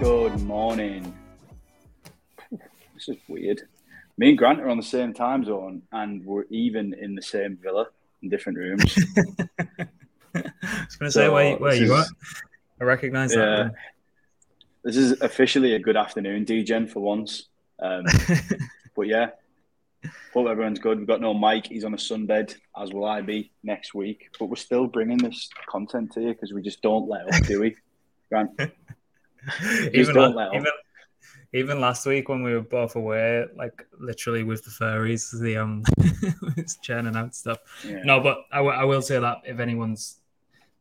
Good morning. This is weird. Me and Grant are on the same time zone, and we're even in the same villa in different rooms. I was going to say, where, where you is, at? I recognise yeah, that. this is officially a good afternoon, Degen, for once. Um, but yeah, hope everyone's good. We've got no Mike; he's on a sunbed, as will I be next week. But we're still bringing this content to you because we just don't let up, do we, Grant? even, don't la- let up. even, even last week when we were both away, like literally with the furries, the um, was churning out stuff. Yeah. No, but I, w- I will say that if anyone's,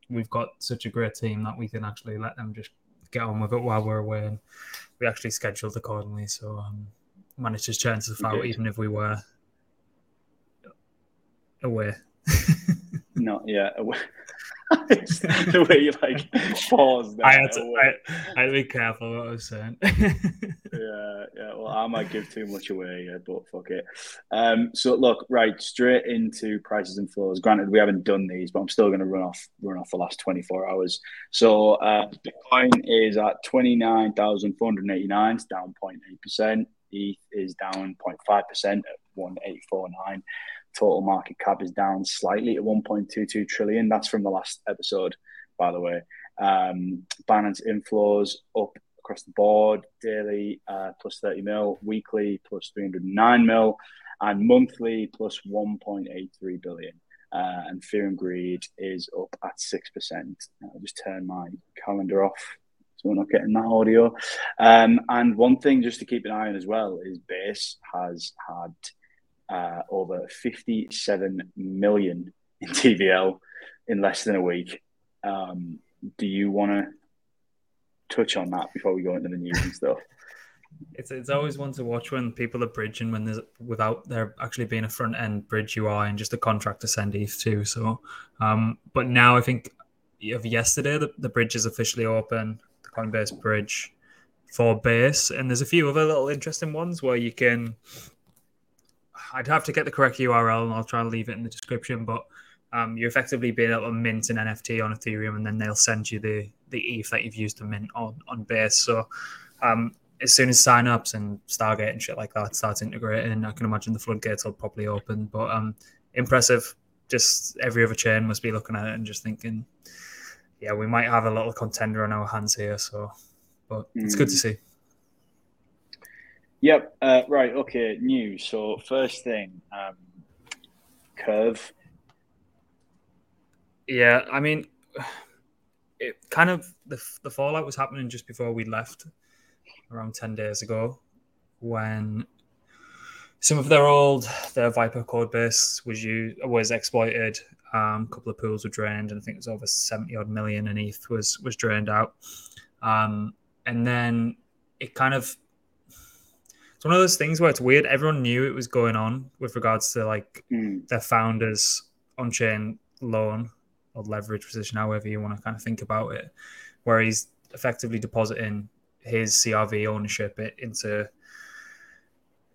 we've got such a great team that we can actually let them just get on with it while we're away, and we actually scheduled accordingly. So um, managed to out Good. even if we were away. Not yet. It's the way you like pause. I had, to, away. I, I had to be careful what I was saying. yeah, yeah. Well, I might give too much away, yeah, but fuck it. Um, so look, right, straight into prices and flows. Granted, we haven't done these, but I'm still going to run off run off the last 24 hours. So uh, Bitcoin is at 29,489, it's down 0.8 percent. ETH is down 0.5 percent at 1849. Total market cap is down slightly at 1.22 trillion. That's from the last episode, by the way. Um, Binance inflows up across the board daily uh, plus 30 mil, weekly plus 309 mil, and monthly plus 1.83 billion. Uh, and fear and greed is up at 6%. I'll just turn my calendar off so we're not getting that audio. Um, and one thing just to keep an eye on as well is Base has had uh, over 57 million in TVL in less than a week. Um, do you want to touch on that before we go into the news and stuff? It's it's always one to watch when people are bridging when there's without there actually being a front end bridge UI and just a contract to send ETH to. So, um, but now I think of yesterday the, the bridge is officially open, Coinbase bridge for base, and there's a few other little interesting ones where you can. I'd have to get the correct URL and I'll try and leave it in the description, but um, you're effectively being able to mint an NFT on Ethereum, and then they'll send you the the ETH that you've used to mint on on Base. So um, as soon as Synapse and Stargate and shit like that starts integrating, I can imagine the floodgates will probably open. But um, impressive. Just every other chain must be looking at it and just thinking, yeah, we might have a little contender on our hands here. So, but it's good to Mm. see. Yep. Uh, right. Okay. News. So first thing, um, curve. Yeah, I mean, it kind of the the fallout was happening just before we left, around ten days ago, when some of their old their Vyper code base was used was exploited. Um, a couple of pools were drained, and I think it was over seventy odd million in ETH was was drained out. Um, and then it kind of it's one of those things where it's weird. Everyone knew it was going on with regards to like Hmm. their founders on chain loan or leverage position, however you want to kind of think about it, where he's effectively depositing his CRV ownership into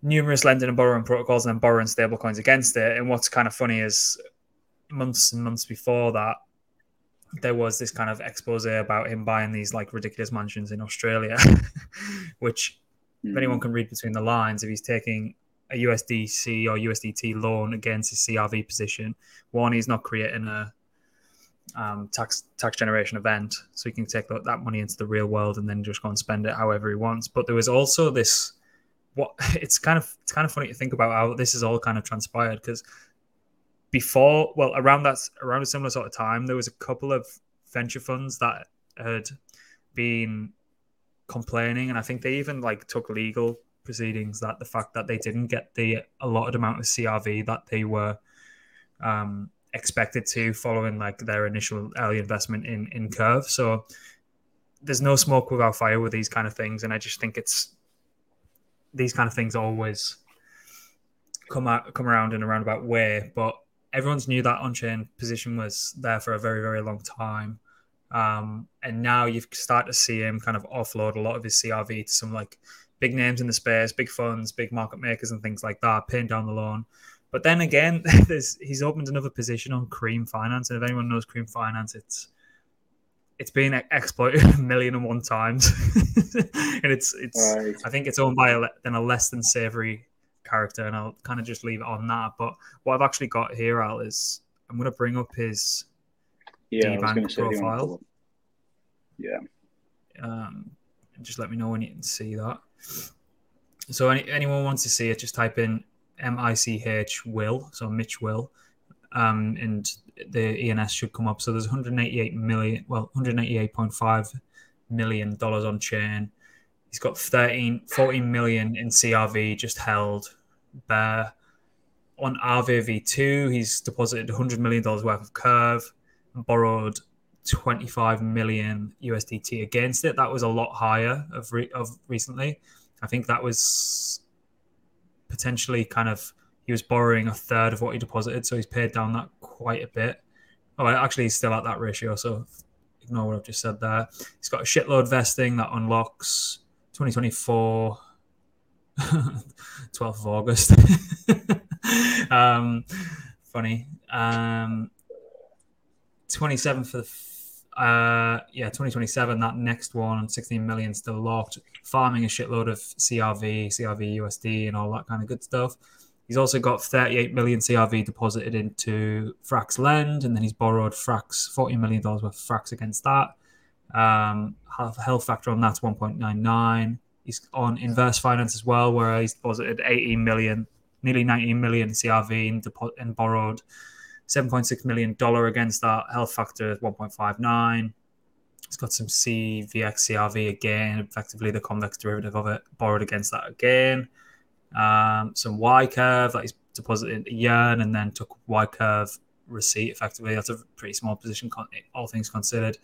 numerous lending and borrowing protocols and then borrowing stablecoins against it. And what's kind of funny is months and months before that, there was this kind of expose about him buying these like ridiculous mansions in Australia, which if anyone can read between the lines, if he's taking a USDC or USDT loan against his CRV position, one, he's not creating a um, tax tax generation event, so he can take that, that money into the real world and then just go and spend it however he wants. But there was also this what it's kind of it's kind of funny to think about how this is all kind of transpired because before well around that around a similar sort of time there was a couple of venture funds that had been complaining. And i think they even like took legal proceedings that the fact that they didn't get the allotted amount of crv that they were um, expected to following like their initial early investment in in curve. So there's no smoke without fire with these kind of things. And i just think it's these kind of things always come out come around in a roundabout way. But everyone's knew that on-chain position was there for a very very long time um, and now you've started to see him kind of offload a lot of his crv to some like big names in the space big funds big market makers and things like that paying down the loan But then again, he's opened another position on Cream Finance, and if anyone knows Cream Finance, it's it's been exploited a million and one times, and it's it's. Right. I think it's owned by a, then a less than savory character, and I'll kind of just leave it on that. But what I've actually got here, Al, is I'm going to bring up his yeah profile. Yeah. Um, just let me know when you can see that. So any, anyone wants to see it, just type in M I C H Will, so Mitch Will, um, and the ENS should come up. So there's 188 million, well, 188.5 million dollars on chain. He's got 13, 14 million in CRV just held there. On Aave V2, he's deposited 100 million dollars worth of curve and borrowed 25 million USDT against it. That was a lot higher of re- of recently. I think that was potentially kind of he was borrowing a third of what he deposited, so he's paid down that quite a bit. Oh, actually, he's still at that ratio, so ignore what I've just said there. He's got a shitload vesting that unlocks 2024, 12th of August. um, funny. Um, 27 for the uh, yeah, 2027, that next one, 16 million still locked, farming a shitload of CRV, CRV USD, and all that kind of good stuff. He's also got 38 million CRV deposited into Frax Lend, and then he's borrowed Frax $40 million worth of Frax against that. Um, health factor on that's 1.99. He's on inverse finance as well, where he's deposited 18 million, nearly 19 million CRV and, depo- and borrowed $7.6 million against that. Health factor 1.59. It's got some CVX CRV again, effectively the convex derivative of it, borrowed against that again. Um, some Y curve that he's deposited a yearn and then took Y curve receipt effectively. That's a pretty small position, all things considered.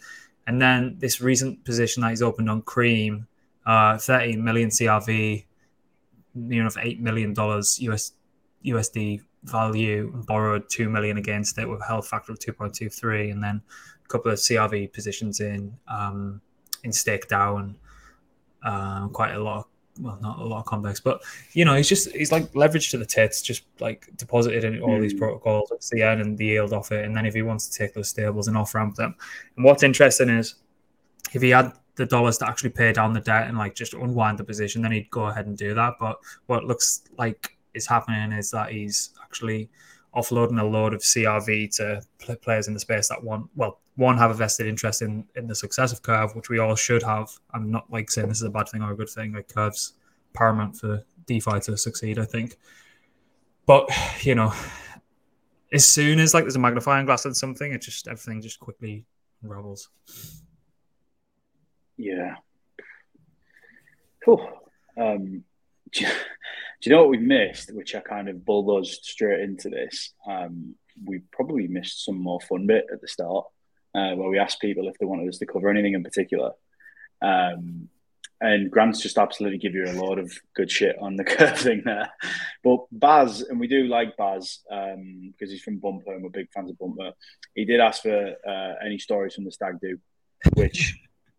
And then this recent position that he's opened on Cream, uh, 13 million CRV, near enough $8 million US, USD value and borrowed 2 million against it with a health factor of 2.23 and then a couple of crv positions in um in Stake DAO um quite a lot of, well not a lot of convex but you know he's just he's like leveraged to the tits just like deposited in all mm. these hmm. protocols it's the earn and the yield off it and then if he wants to take those stables and off ramp them and what's interesting is if he had the dollars to actually pay down the debt and like just unwind the position then he'd go ahead and do that but what looks like is happening is that he's actually offloading a load of CRV to players in the space that want, well, one, have a vested interest in, in the success of Curve, which we all should have. I'm not like saying this is a bad thing or a good thing. Like Curve's paramount for DeFi to succeed, I think. But, you know, as soon as like there's a magnifying glass on something, it just, everything just quickly unravels. Yeah. Cool. Um, Do you know what we've missed, which I kind of bulldozed straight into this? Um, we probably missed some more fun bit at the start uh, where we asked people if they wanted us to cover anything in particular. Um, and Grant's just absolutely give you a lot of good shit on the curve thing there. But Baz, and we do like Baz um, because he's from Bumper and we're big fans of Bumper. He did ask for uh, any stories from the stag do, which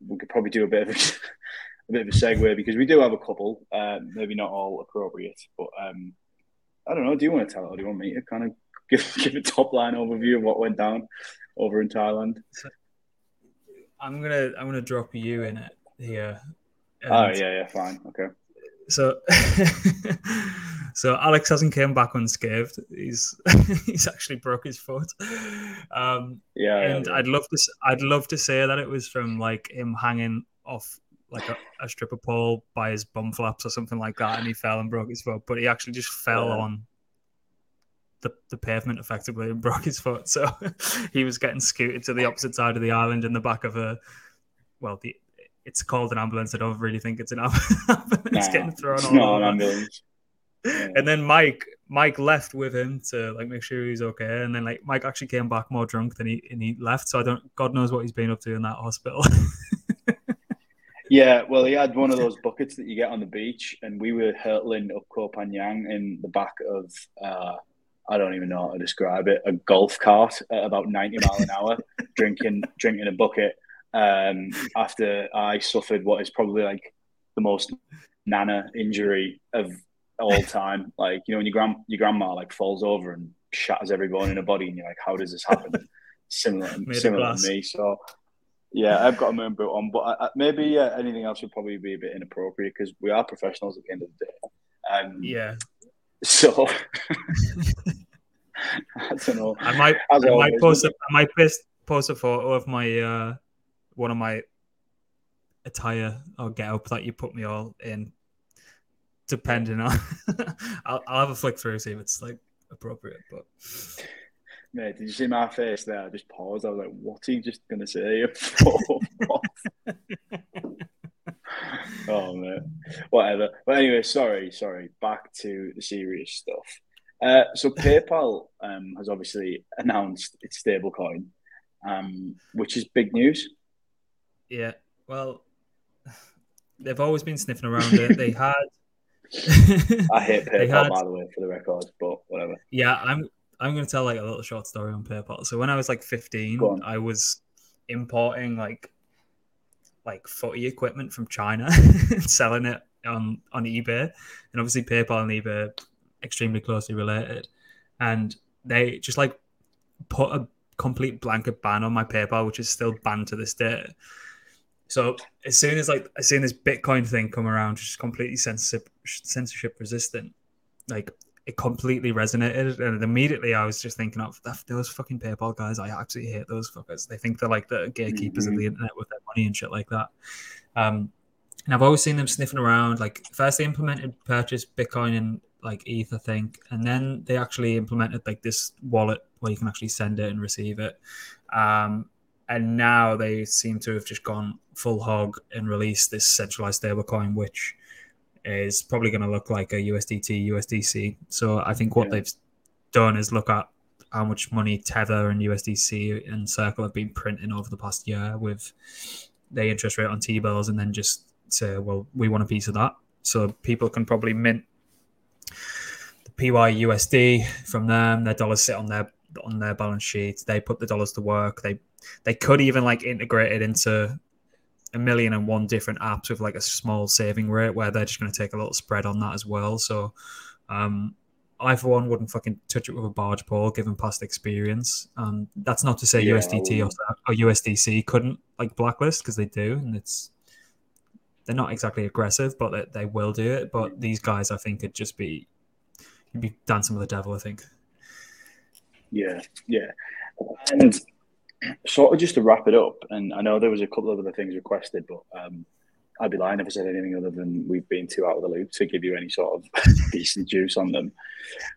we could probably do a bit of a bit of a segue because we do have a couple, uh, maybe not all appropriate, but um, I don't know. Do you want to tell it, or do you want me to kind of give give a top line overview of what went down over in Thailand? I'm gonna I'm gonna drop you in it here. oh yeah, yeah, fine, okay. So, so Alex hasn't came back unscathed. He's he's actually broke his foot. Um, yeah, and yeah, yeah. I'd love to I'd love to say that it was from like him hanging off like a, a stripper pole by his bum flaps or something like that, and he fell and broke his foot. But he actually just fell yeah. on the, the pavement effectively and broke his foot. So he was getting scooted to the opposite side of the island in the back of a well, the it's called an ambulance. I don't really think it's an ambulance nah, getting thrown on. Not an ambulance. Yeah. And then Mike, Mike left with him to like make sure he's okay. And then like Mike actually came back more drunk than he and he left. So I don't, God knows what he's been up to in that hospital. Yeah, well, he had one of those buckets that you get on the beach, and we were hurtling up Koh Phangan in the back of, uh, I don't even know how to describe it, a golf cart at about 90 mile an hour, drinking drinking a bucket. Um, after I suffered what is probably like the most nana injury of all time. Like you know, when your grand your grandma like falls over and shatters every bone in her body, and you're like, how does this happen? similar, similar to me. So yeah, I've got a moon boot on, but I, I, maybe uh, anything else would probably be a bit inappropriate because we are professionals at the end of the day. Um, yeah. So I don't know. I might, I might post, a, I might post, post a photo of my uh, one of my attire or get up that you put me all in, depending on. I'll, I'll have a flick through see if it's like appropriate, but. Mate, did you see my face there? I just paused. I was like, "What's he just gonna say?" oh man, whatever. But anyway, sorry, sorry. Back to the serious stuff. Uh, so PayPal um, has obviously announced its stablecoin, um, which is big news. Yeah, well, they've always been sniffing around it. They had. I hate PayPal, had... by the way, for the record, but whatever. Yeah, I'm. I'm going to tell like a little short story on PayPal. So when I was like 15, I was importing like like footy equipment from China and selling it on on eBay. And obviously PayPal and eBay extremely closely related. And they just like put a complete blanket ban on my PayPal, which is still banned to this day. So as soon as like as soon as Bitcoin thing come around, which is completely censorship censorship resistant, like it completely resonated. And immediately I was just thinking of those fucking PayPal guys. I absolutely hate those fuckers. They think they're like the gatekeepers mm-hmm. of the internet with their money and shit like that. Um, and I've always seen them sniffing around. Like first they implemented purchase Bitcoin and like ETH, I think, and then they actually implemented like this wallet where you can actually send it and receive it. Um, and now they seem to have just gone full hog and released this centralized stablecoin, which is probably going to look like a USDT, USDC. So I think what yeah. they've done is look at how much money Tether and USDC and Circle have been printing over the past year with the interest rate on T bills, and then just say, well, we want a piece of that. So people can probably mint the PYUSD from them. Their dollars sit on their on their balance sheet. They put the dollars to work. They they could even like integrate it into a million and one different apps with like a small saving rate where they're just going to take a little spread on that as well. So, um, I for one wouldn't fucking touch it with a barge pole, given past experience. Um, that's not to say yeah, USDT or, or, USDC couldn't like blacklist because they do, and it's they're not exactly aggressive, but they, they will do it. But these guys, I think, could just be you'd be dancing with the devil. I think. Yeah, yeah, and sort of just to wrap it up, and I know there was a couple of other things requested, but um, I'd be lying if I said anything other than we've been too out of the loop to give you any sort of decent juice on them.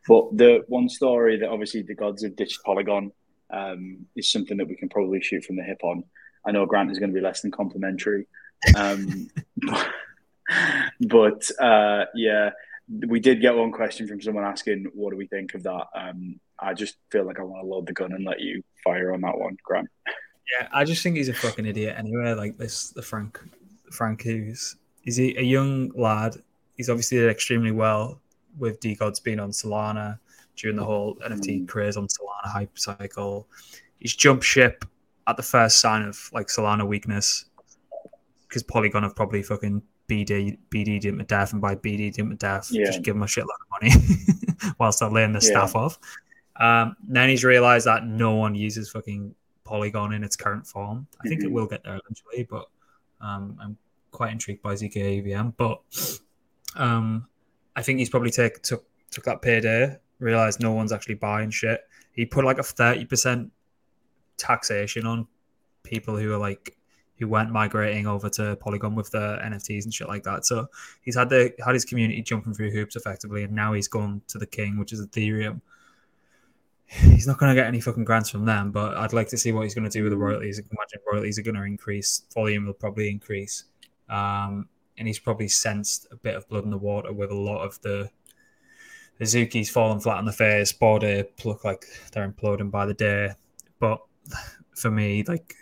But the one story that obviously DeGods have ditched Polygon um, is something that we can probably shoot from the hip on. I know Grant is going to be less than complimentary, um, but, uh, yeah, we did get one question from someone asking, "What do we think of that?" Um, I just feel like I want to load the gun and let you fire on that one, Grant. Yeah, I just think he's a fucking idiot anyway. Like this, the Frank, Frank Hughes. Is he a young lad? He's obviously did extremely well with DeGods being on Solana during the whole NFT mm. craze on Solana hype cycle. He's jumped ship at the first sign of like Solana weakness because Polygon have probably fucking BD BD him to death, and by BD him to death, yeah. just give him a shitload of money whilst they're laying the yeah. staff off. Um, then he's realized that no one uses fucking Polygon in its current form. I think mm-hmm. it will get there eventually, but um, I'm quite intrigued by zkEVM. But um, I think he's probably take, took took that payday, realized no one's actually buying shit. He put like a thirty percent taxation on people who are like who weren't migrating over to Polygon with the NFTs and shit like that. So he's had the had his community jumping through hoops effectively, and now he's gone to the king, which is Ethereum he's not going to get any fucking grants from them, but I'd like to see what he's going to do with the royalties. I can imagine royalties are going to increase, volume will probably increase. Um, and he's probably sensed a bit of blood in the water with a lot of the Azuki's falling flat on the face. Bored Ape look like they're imploding by the day. But for me, like,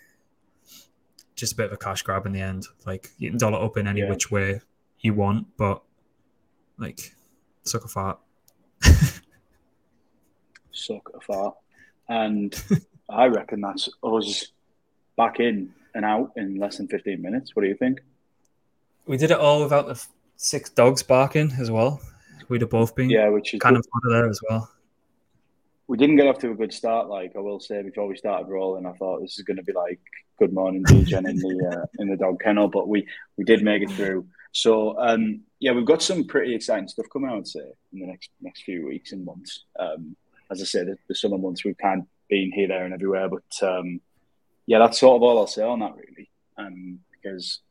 just a bit of a cash grab in the end. Like, you can dollar up in any yeah. which way you want, but like, suck a fart. And I reckon that's us back in and out in less than 15 minutes. What do you think? We did it all without the six dogs barking as well, We'd have both been Yeah, which is kind good. of there as well. we didn't get off to a good start. Like I will say, before we started rolling, I thought this is going to be like good morning, Degen in the uh, in the dog kennel, but we we did make it through. So um, yeah, we've got some pretty exciting stuff coming. I would say in the next next few weeks and months. Um, as I said, the, the summer months we've kind of been here, there, and everywhere. But um, yeah, that's sort of all I'll say on that really, um, because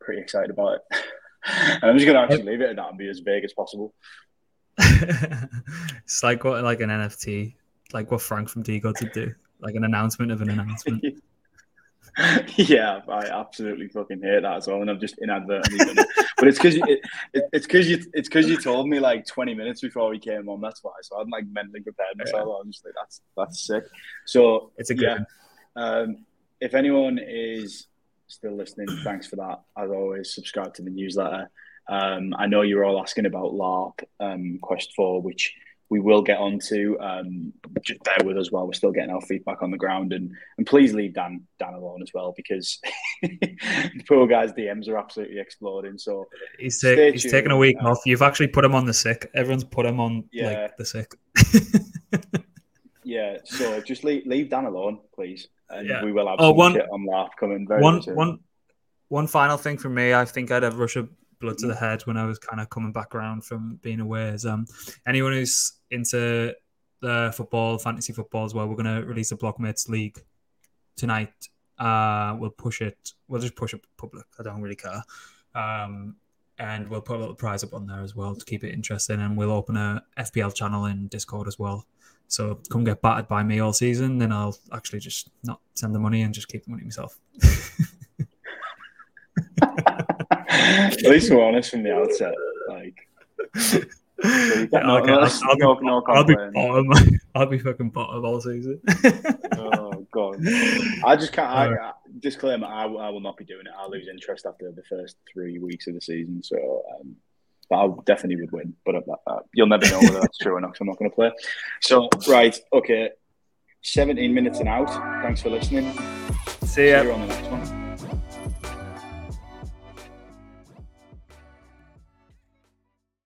pretty excited about it. and I'm just going to actually leave it at that and be as vague as possible. it's like what like an NFT, like what Frank from Digo would do, like an announcement of an announcement. yeah, I absolutely fucking hate that as well, and I'm just inadvertently done it. But it's because it, it, it's because you it's because you told me like 20 minutes before we came on. That's why. So I'm like mentally prepared myself. Yeah. I'm just like that's that's sick. So it's a good. Yeah, um, if anyone is still listening, thanks for that. As always, subscribe to the newsletter. Um, I know you're all asking about LARP um, Quest 4, which we will get onto. Um, just bear with us while we're still getting our feedback on the ground, and and please leave Dan Dan alone as well because the poor guy's DMs are absolutely exploding. So he's, ta- he's taking a week uh, off. You've actually put him on the sick. Everyone's put him on yeah. like the sick. yeah, so just leave leave Dan alone, please, and yeah. we will have oh, one, shit on LARP coming very one, soon. One, one final thing for me, I think I'd have Russia blood to the head when I was kind of coming back around from being away. Is um, anyone who's into the football, fantasy football as well, we're going to release a Blocmates League tonight. Uh, we'll push it. We'll just push it public. I don't really care. Um, and we'll put a little prize up on there as well to keep it interesting. And we'll open a FPL channel in Discord as well. So come get battered by me all season, then I'll actually just not send the money and just keep the money myself. At least we're honest from the outset. Like, no, I'll, no, be, no I'll be bottom. I'll be fucking bottom all season. oh god! I just can't. I, I, disclaimer: I, I will not be doing it. I'll lose interest after the first three weeks of the season. So, um, but I definitely would win. But uh, uh, you'll never know whether that's true or not. So I'm not going to play. So right, okay. 17 minutes and out. Thanks for listening. See ya. See you